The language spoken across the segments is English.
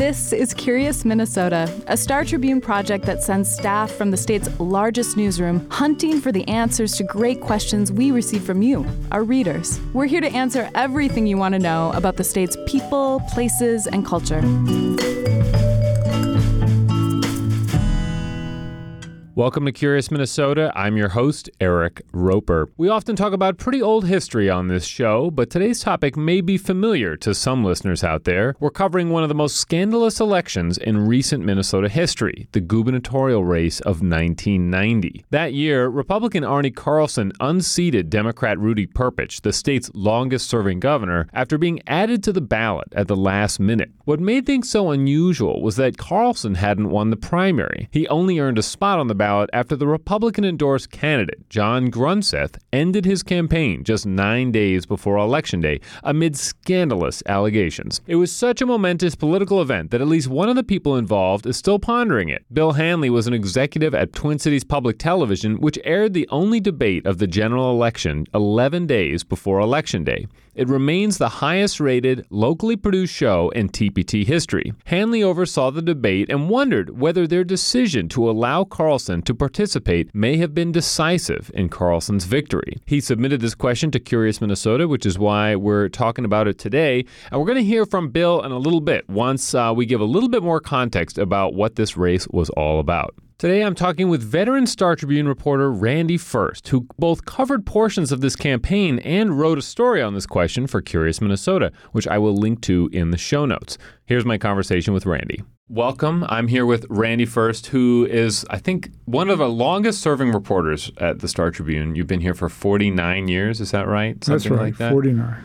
This is Curious Minnesota, a Star Tribune project that sends staff from the state's largest newsroom hunting for the answers to great questions we receive from you, our readers. We're here to answer everything you want to know about the state's people, places, and culture. Welcome to Curious Minnesota. I'm your host, Eric Roper. We often talk about pretty old history on this show, but today's topic may be familiar to some listeners out there. We're covering one of the most scandalous elections in recent Minnesota history, the gubernatorial race of 1990. That year, Republican Arne Carlson unseated Democrat Rudy Perpich, the state's longest serving governor, after being added to the ballot at the last minute. What made things so unusual was that Carlson hadn't won the primary. He only earned a spot on the ballot ballot after the Republican endorsed candidate, John Grunseth, ended his campaign just nine days before Election Day amid scandalous allegations. It was such a momentous political event that at least one of the people involved is still pondering it. Bill Hanley was an executive at Twin Cities Public Television, which aired the only debate of the general election 11 days before Election Day. It remains the highest rated, locally produced show in TPT history. Hanley oversaw the debate and wondered whether their decision to allow Carlson to participate may have been decisive in Carlson's victory. He submitted this question to Curious Minnesota, which is why we're talking about it today. And we're going to hear from Bill in a little bit once uh, we give a little bit more context about what this race was all about. Today, I'm talking with veteran Star Tribune reporter Randy Furst, who both covered portions of this campaign and wrote a story on this question for Curious Minnesota, which I will link to in the show notes. Here's my conversation with Randy. Welcome. I'm here with Randy Furst, who is, I think, one of the longest serving reporters at the Star Tribune. You've been here for 49 years, is that right? Something That's right, like that? 49.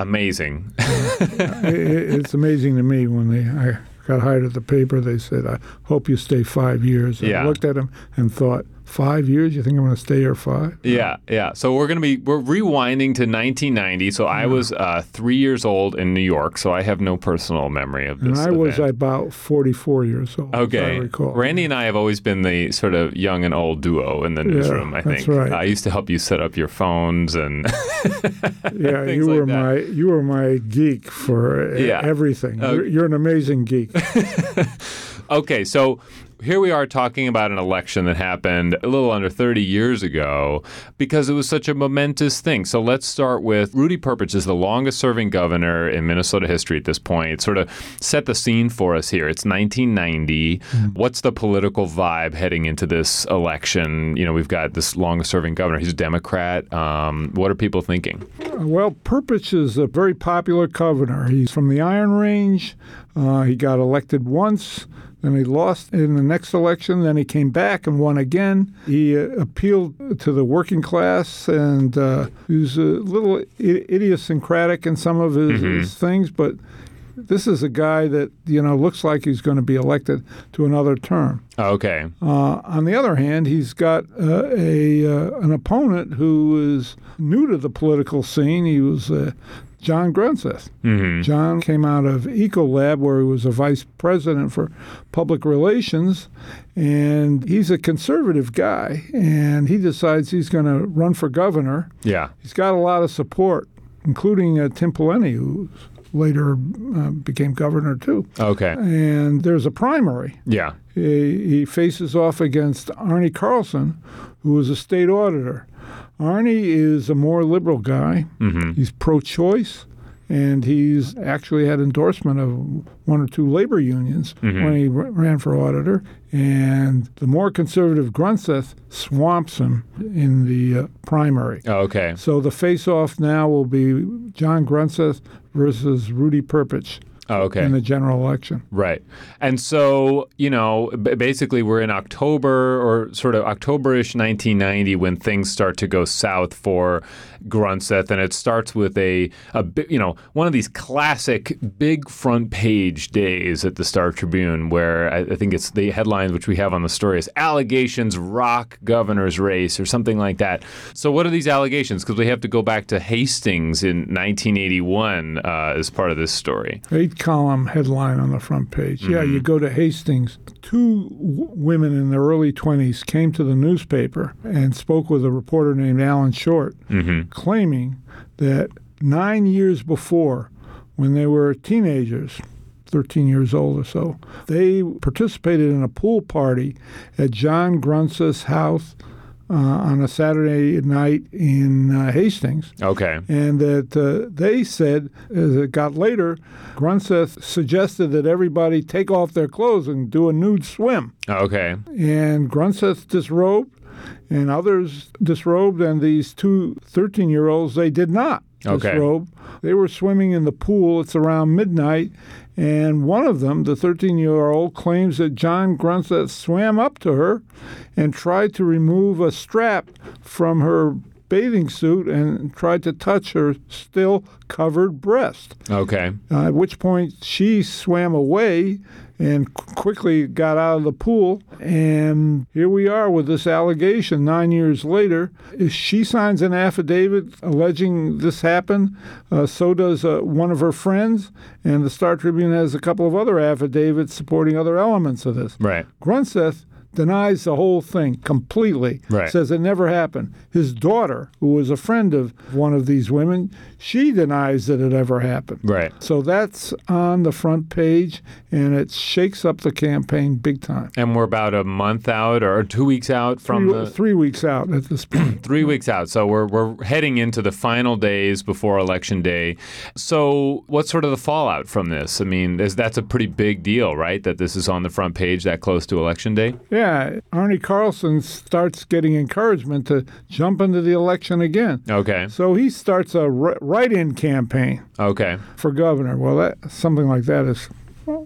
Amazing. it's amazing to me when they I got hired at the paper. They said, I hope you stay five years. And yeah. I looked at him and thought, five years? You think I'm going to stay here five? Yeah, yeah. So we're going to be we're rewinding to 1990. So I was uh, three years old in New York, so I have no personal memory of this. And I event. was about 44 years old. Okay. Randy and I have always been the sort of young and old duo in the newsroom. Yeah, I think. That's right. I used to help you set up your phones and. yeah, you were like my you were my geek for yeah. everything. Uh, you're, you're an amazing geek. okay, so here we are talking about an election that happened a little under 30 years ago because it was such a momentous thing. So let's start with Rudy Perpich is the longest serving governor in Minnesota history at this point. Sort of set the scene for us here. It's 1990. Mm-hmm. What's the political vibe heading into this election? You know, we've got this longest serving governor. He's a Democrat. Um, what are people thinking? Well, Perpich is a very popular governor. He's from the Iron Range. Uh, he got elected once. Then he lost in the next election. Then he came back and won again. He uh, appealed to the working class, and uh, he was a little idiosyncratic in some of his, mm-hmm. his, things. But this is a guy that you know looks like he's going to be elected to another term. Okay. Uh, on the other hand, he's got uh, a uh, an opponent who is new to the political scene. He was John Grunseth. Mm-hmm. John came out of Ecolab, where he was a vice president for public relations, and he's a conservative guy, and he decides he's going to run for governor. Yeah. He's got a lot of support, including uh, Tim Pawlenty, who later uh, became governor too. Okay. And there's a primary. Yeah. He, he faces off against Arne Carlson, who was a state auditor. Arne is a more liberal guy. Mm-hmm. He's pro choice, and he's actually had endorsement of one or two labor unions mm-hmm. when he r- ran for auditor. And the more conservative Grunseth swamps him in the uh, primary. Oh, okay. So the face off now will be John Grunseth versus Rudy Perpich. Oh, okay. In the general election. Right. And so, you know, b- basically we're in October or sort of Octoberish 1990 when things start to go south for Grunseth. And it starts with a, a you know, one of these classic big front page days at the Star Tribune where I, I think it's the headlines which we have on the story is allegations rock governor's race or something like that. So what are these allegations? Because we have to go back to Hastings in 1981 uh, as part of this story. Eight column headline on the front page. Mm-hmm. Yeah, you go to Hastings. Two w- women in their early 20s came to the newspaper and spoke with a reporter named Alan Short, mm-hmm. Claiming that nine years before, when they were teenagers, 13 years old or so, they participated in a pool party at John Grunseth's house uh, on a Saturday night in uh, Hastings. Okay. And that uh, they said, as it got later, Grunseth suggested that everybody take off their clothes and do a nude swim. Okay. And Grunseth disrobed, and others disrobed, and these two 13 year olds, they did not Okay. disrobe. They were swimming in the pool. It's around midnight. And one of them, the 13 year old, claims that John Grunseth swam up to her and tried to remove a strap from her bathing suit and tried to touch her still covered breast. Okay. Uh, at which point she swam away and qu- quickly got out of the pool. And here we are with this allegation nine years later. She signs an affidavit alleging this happened. Uh, so does uh, one of her friends. And the Star Tribune has a couple of other affidavits supporting other elements of this. Right. Grunseth denies the whole thing completely. Right. Says it never happened. His daughter, who was a friend of one of these women, she denies that it ever happened. Right. So that's on the front page, and it shakes up the campaign big time. And we're about a month out or two weeks out from Three, the three weeks out at this point. three weeks out. So we're we're heading into the final days before election day. So what's sort of the fallout from this? I mean, that's a pretty big deal, right? That this is on the front page that close to election day. yeah, Arne Carlson starts getting encouragement to jump into the election again. Okay. So he starts a ri- write-in campaign. Okay. for governor. Well, that something like that is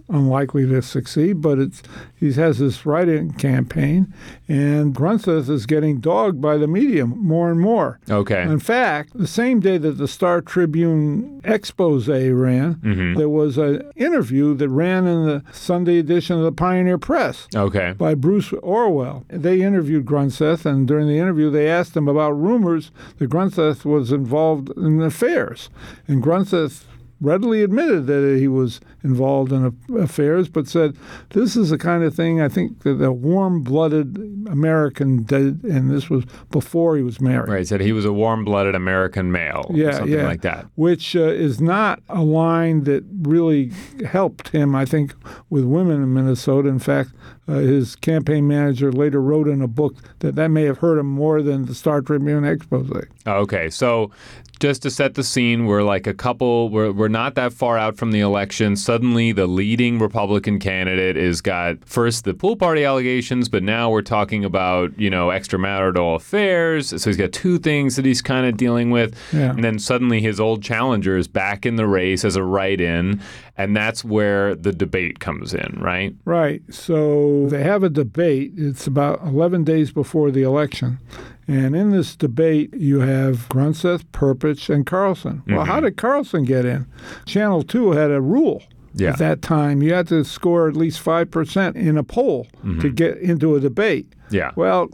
unlikely to succeed, but it's he has this write-in campaign, and Grunseth is getting dogged by the media more and more. Okay. In fact, the same day that the Star Tribune expose ran, mm-hmm. there was an interview that ran in the Sunday edition of the Pioneer Press Okay. by Bruce Orwoll. They interviewed Grunseth, and during the interview, they asked him about rumors that Grunseth was involved in affairs. And Grunseth readily admitted that he was involved in a- affairs, but said, This is the kind of thing I think that a warm blooded American did, and this was before he was married. Right. Said he was a warm-blooded American male. or Yeah, something yeah. like that. Which uh, is not a line that really helped him, I think, with women in Minnesota. In fact, uh, his campaign manager later wrote in a book that that may have hurt him more than the Star Tribune expose. Okay, so just to set the scene, we're like a couple, we're, we're not that far out from the election. Suddenly, the leading Republican candidate is got first the pool party allegations, but now we're talking about, you know, extramarital affairs. So he's got two things that he's kind of dealing with. Yeah. And then suddenly his old challenger is back in the race as a write in. And that's where the debate comes in, right? Right. So they have a debate. It's about 11 days before the election. And in this debate, you have Grunseth, Perpich, and Carlson. Well, how did Carlson get in? Channel 2 had a rule. Yeah. At that time, you had to score at least 5% in a poll to get into a debate. Yeah. Well,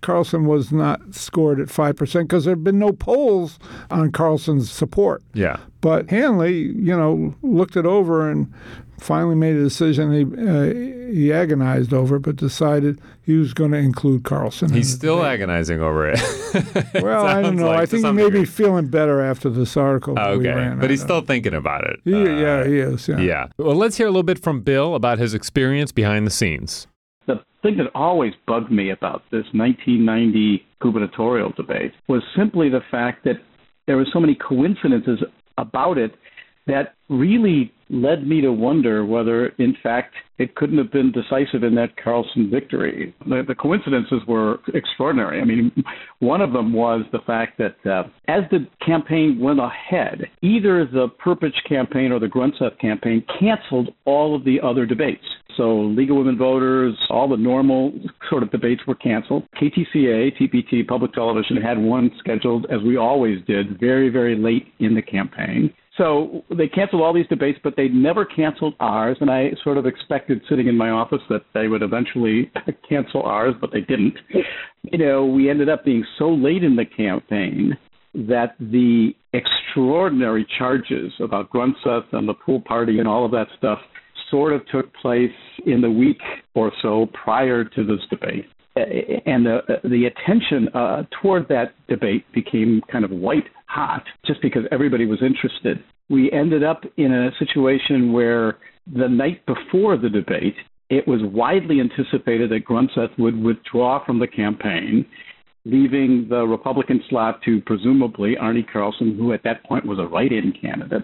Carlson was not scored at 5% because there had been no polls on Carlson's support. Yeah. But Hanley, you know, looked it over and finally made a decision. He, uh, he agonized over it, but decided he was going to include Carlson. He's the still debate. agonizing over it. Well, I don't know. like I think he may degree. be feeling better after this article. that we okay. ran. But I he's don't- still thinking about it. He, Uh, yeah, he is. Yeah. Yeah. Well, let's hear a little bit from Bill about his experience behind the scenes. The thing that always bugged me about this 1990 gubernatorial debate was simply the fact that there were so many coincidences about it that really led me to wonder whether, in fact, it couldn't have been decisive in that Carlson victory. The, the coincidences were extraordinary. I mean, one of them was the fact that uh, as the campaign went ahead, either the Perpich campaign or the Grunseth campaign canceled all of the other debates. So League of Women Voters, all the normal sort of debates were canceled. KTCA, TPT, Public Television had one scheduled, as we always did, very, very late in the campaign. So they canceled all these debates, but they never canceled ours. And I sort of expected sitting in my office that they would eventually cancel ours, but they didn't. You know, we ended up being so late in the campaign that the extraordinary charges about Grunseth and the pool party and all of that stuff sort of took place in the week or so prior to this debate. And the, the attention uh, toward that debate became kind of white hot just because everybody was interested. We ended up in a situation where the night before the debate, it was widely anticipated that Grunseth would withdraw from the campaign, leaving the Republican slot to presumably Arne Carlson, who at that point was a write in candidate.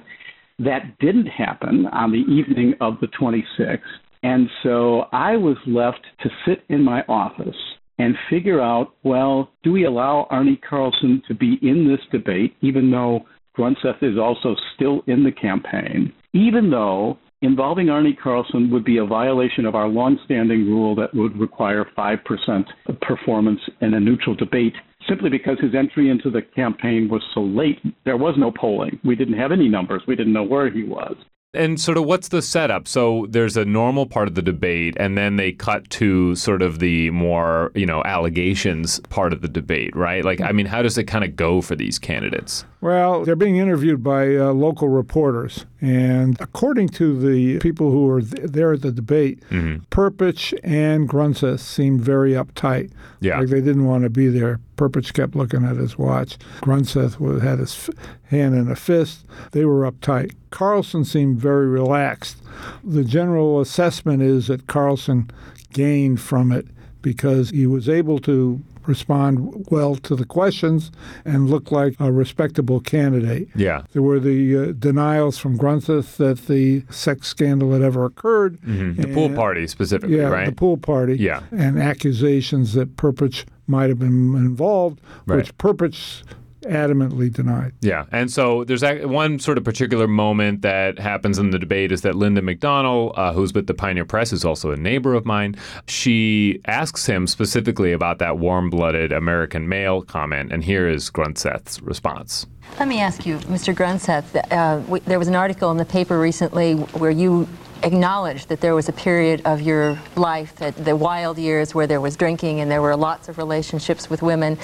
That didn't happen on the evening of the 26th. And so I was left to sit in my office and figure out well, do we allow Arne Carlson to be in this debate, even though Grunseth is also still in the campaign, even though involving Arne Carlson would be a violation of our longstanding rule that would require 5% performance in a neutral debate simply because his entry into the campaign was so late. There was no polling. We didn't have any numbers. We didn't know where he was. And sort of what's the setup? So there's a normal part of the debate, and then they cut to sort of the more, you know, allegations part of the debate, right? Like, I mean, how does it kind of go for these candidates? Well, they're being interviewed by uh, local reporters. And according to the people who were th- there at the debate, mm-hmm. Perpich and Grunseth seemed very uptight. Yeah. Like they didn't want to be there. Perpich kept looking at his watch. Grunseth had his f- hand in a fist. They were uptight. Carlson seemed very relaxed. The general assessment is that Carlson gained from it because he was able to respond well to the questions and look like a respectable candidate. Yeah. There were the uh, denials from Grunseth that the sex scandal had ever occurred. Mm-hmm. The pool party specifically, yeah, right? the pool party. Yeah. And accusations that Perpich might have been involved, right. which Perpich adamantly denied. Yeah. And so there's one sort of particular moment that happens in the debate is that Linda McDonnell, uh, who's with the Pioneer Press, is also a neighbor of mine. She asks him specifically about that warm blooded American male comment. And here is Grunseth's response. Let me ask you, Mr. Grunseth, uh, w- there was an article in the paper recently where you acknowledged that there was a period of your life, that the wild years where there was drinking and there were lots of relationships with women.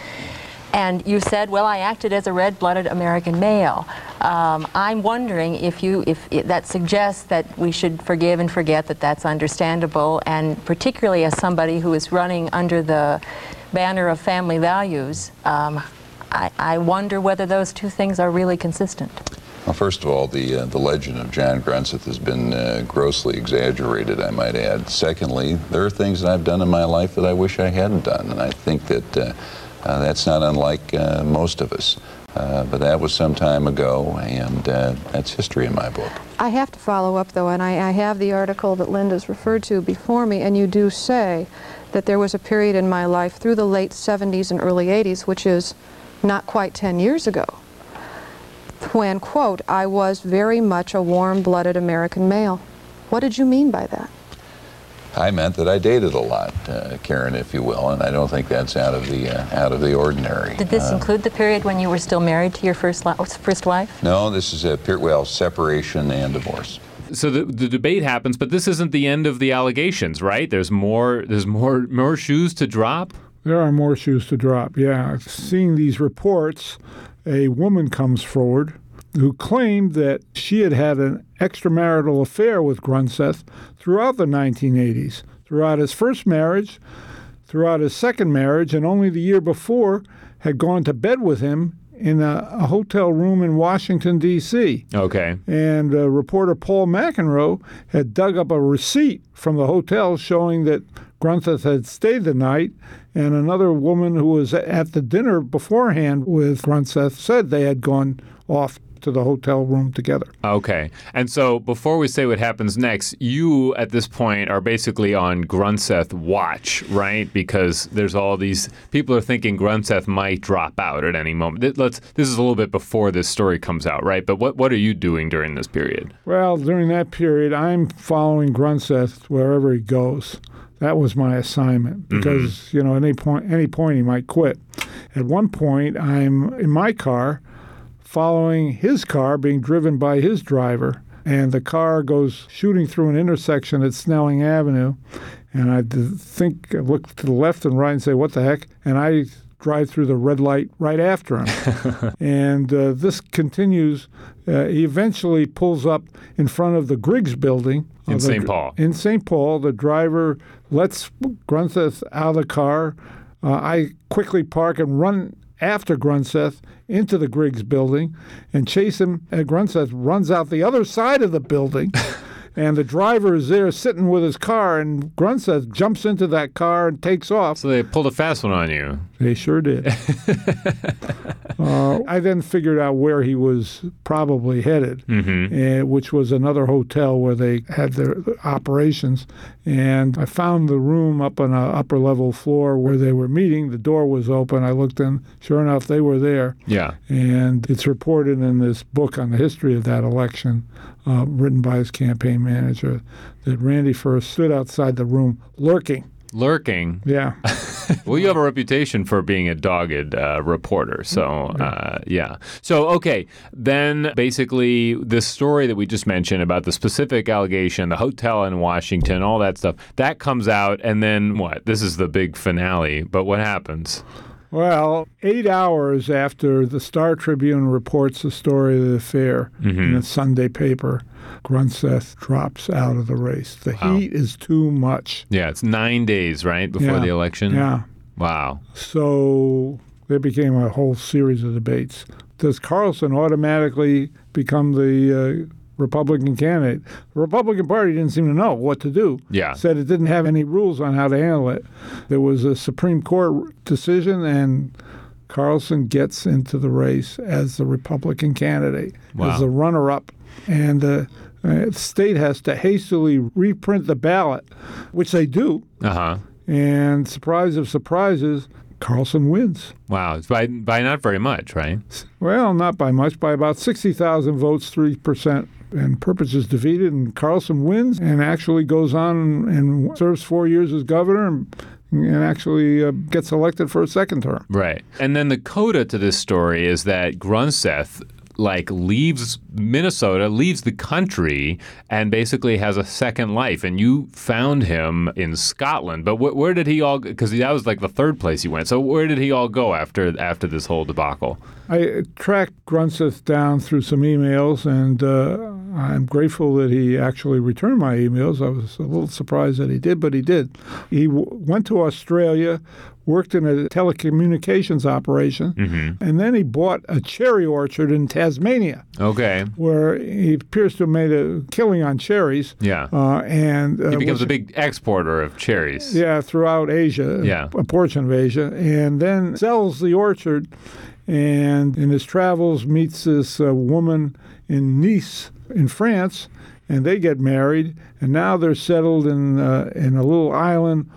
And you said, well, I acted as a red-blooded American male. Um, I'm wondering if you, if it, that suggests that we should forgive and forget that that's understandable, and particularly as somebody who is running under the banner of family values, um, I, I, wonder whether those two things are really consistent. Well, first of all, the uh, the legend of John Grunseth has been uh, grossly exaggerated, I might add. Secondly, there are things that I've done in my life that I wish I hadn't done, and I think that. Uh, uh, that's not unlike uh, most of us. Uh, but that was some time ago, and uh, that's history in my book. I have to follow up, though, and I, I, have the article that Linda's referred to before me, and you do say that there was a period in my life through the late 70s and early 80s, which is not quite 10 years ago, when, quote, I was very much a warm-blooded American male. What did you mean by that? I meant that I dated a lot, uh, Karen, if you will, and I don't think that's out of the uh, out of the ordinary. Did this uh, include the period when you were still married to your first first wife? No, this is a period well separation and divorce. So the, the debate happens, but this isn't the end of the allegations, right? There's more. There's more more shoes to drop. There are more shoes to drop. Yeah, seeing these reports, a woman comes forward who claimed that she had had an extramarital affair with Grunseth throughout the 1980s, throughout his first marriage, throughout his second marriage, and only the year before had gone to bed with him in a, a hotel room in Washington, D.C. Okay. And uh, reporter Paul McEnroe had dug up a receipt from the hotel showing that Grunseth had stayed the night, and another woman who was at the dinner beforehand with Grunseth said they had gone off to the hotel room together. Okay. And so before we say what happens next, you at this point are basically on Grunseth watch, right? Because there's all these people are thinking Grunseth might drop out at any moment. Let's this is a little bit before this story comes out, right? But what what are you doing during this period? Well, during that period, I'm following Grunseth wherever he goes. That was my assignment mm-hmm. because mm-hmm. you know at any point any point he might quit. At one point, I'm in my car following his car being driven by his driver. And the car goes shooting through an intersection at Snelling Avenue. And I think, I look to the left and right and say, what the heck? And I drive through the red light right after him. and uh, this continues. Uh, he eventually pulls up in front of the Griggs building. In St. Paul. In St. Paul. The driver lets Grunseth out of the car. Uh, I quickly park and run after Grunseth into the Griggs building and chase him. And Grunseth runs out the other side of the building. and the driver is there sitting with his car, and Grunseth jumps into that car and takes off. So they pulled a fast one on you. They sure did. uh, I then figured out where he was probably headed, Mm-hmm. uh, which was another hotel where they had their operations. And I found the room up on an upper level floor where they were meeting. The door was open. I looked in. Sure enough, they were there. Yeah. And it's reported in this book on the history of that election, uh, written by his campaign manager, that Randy Furst stood outside the room lurking. Lurking. Yeah. Well, you have a reputation for being a dogged uh, reporter. So, uh, yeah. So, okay. Then basically, this story that we just mentioned about the specific allegation, the hotel in Washington, all that stuff, that comes out. And then what? This is the big finale. But what happens? Well, eight hours after the Star Tribune reports the story of the affair in the Sunday paper, Grunseth drops out of the race. The heat is too much. Yeah, it's nine days, right, before Yeah. the election? Yeah. Wow. So there became a whole series of debates. Does Carlson automatically become the uh, Republican candidate? The Republican Party didn't seem to know what to do. Yeah. Said it didn't have any rules on how to handle it. There was a Supreme Court decision, and Carlson gets into the race as the Republican candidate, Wow. as the runner up. And uh, uh, the state has to hastily reprint the ballot, which they do. Uh huh. And surprise of surprises, Carlson wins. Wow. It's by, by not very much, right? Well, not by much, by about 60,000 votes, 3%. And Perpich is defeated, and Carlson wins and actually goes on and serves four years as governor and, and actually uh, gets elected for a second term. Right. And then the coda to this story is that Grunseth like leaves Minnesota, leaves the country, and basically has a second life. And you found him in Scotland, but wh- where did he all? Because that was like the third place he went. So where did he all go after after this whole debacle? I tracked Grunseth down through some emails, and uh, I'm grateful that he actually returned my emails. I was a little surprised that he did, but he did. He w- went to Australia, worked in a telecommunications operation, and then he bought a cherry orchard in Tasmania, Okay. where he appears to have made a killing on cherries. Yeah. Uh, and uh, he becomes was- a big exporter of cherries. yeah, throughout Asia, Yeah. a portion of Asia, and then sells the orchard. And in his travels, meets this uh, woman in Nice, in France, and they get married. And now they're settled in uh, in a little island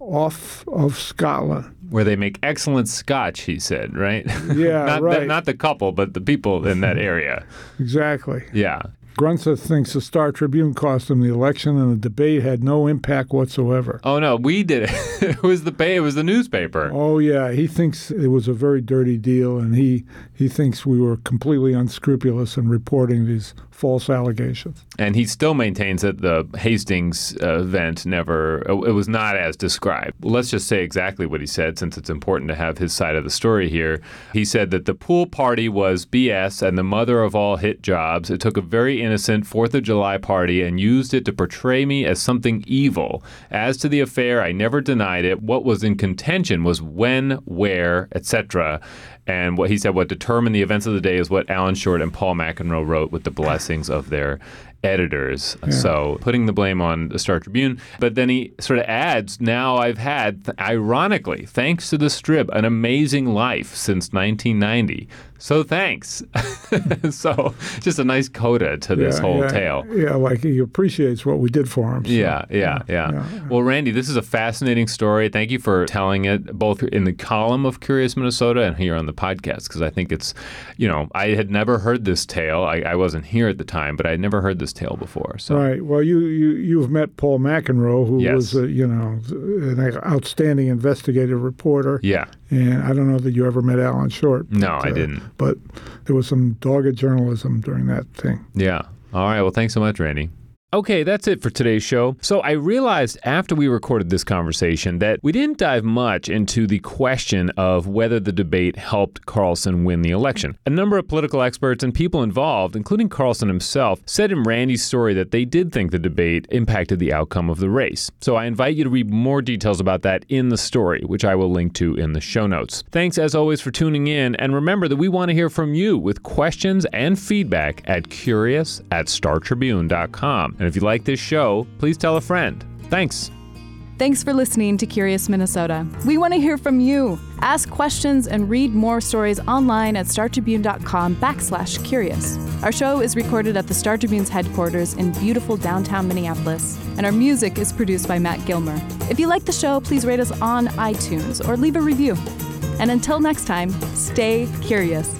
off of Scotland. Where they make excellent scotch, he said, right? Yeah, not, right. not the couple, but the people in that area. Exactly. Yeah. Grunseth thinks the Star Tribune cost him the election, and the debate had no impact whatsoever. Oh no, we did it. it was the pay. It was the newspaper. Oh yeah, he thinks it was a very dirty deal, and he he thinks we were completely unscrupulous in reporting these false allegations. And he still maintains that the Hastings uh, event never, it was not as described. Let's just say exactly what he said since it's important to have his side of the story here. He said that the pool party was BS and the mother of all hit jobs. It took a very innocent 4th of July party and used it to portray me as something evil. As to the affair, I never denied it. What was in contention was when, where, etc. And what he said, what determined the events of the day is what Alan Short and Paul McEnroe wrote with the blessings of their editors. So putting the blame on the Star Tribune. But then he sort of adds, now I've had, ironically, thanks to the Strib, an amazing life since 1990. So thanks. so just a nice coda to this Yeah, whole yeah, tale. Yeah, like he appreciates what we did for him. so- Yeah, yeah, yeah, yeah. Well, Randy, this is a fascinating story. Thank you for telling it both in the column of Curious Minnesota and here on the podcast because I think it's, you know, I had never heard this tale. I, I wasn't here at the time, but I had never heard this tale before. So Right. Well, you you you've met Paul McEnroe, who Yes. was uh, you know an outstanding investigative reporter. yeah, And I don't know that you ever met Alan Short. No, I uh, didn't. But there was some dogged journalism during that thing. yeah. All right. Well, thanks so much, Randy. Okay, that's it for today's show. So I realized after we recorded this conversation that we didn't dive much into the question of whether the debate helped Carlson win the election. A number of political experts and people involved, including Carlson himself, said in Randy's story that they did think the debate impacted the outcome of the race. So I invite you to read more details about that in the story, which I will link to in the show notes. Thanks as always for tuning in, and remember that we want to hear from you with questions and feedback at curious at startribune.com. And if you like this show, please tell a friend. Thanks. Thanks for listening to Curious Minnesota. We want to hear from you. Ask questions and read more stories online at startribune.com backslash curious. Our show is recorded at the Star Tribune's headquarters in beautiful downtown Minneapolis, and our music is produced by Matt Gilmer. If you like the show, please rate us on iTunes or leave a review. And until next time, stay curious.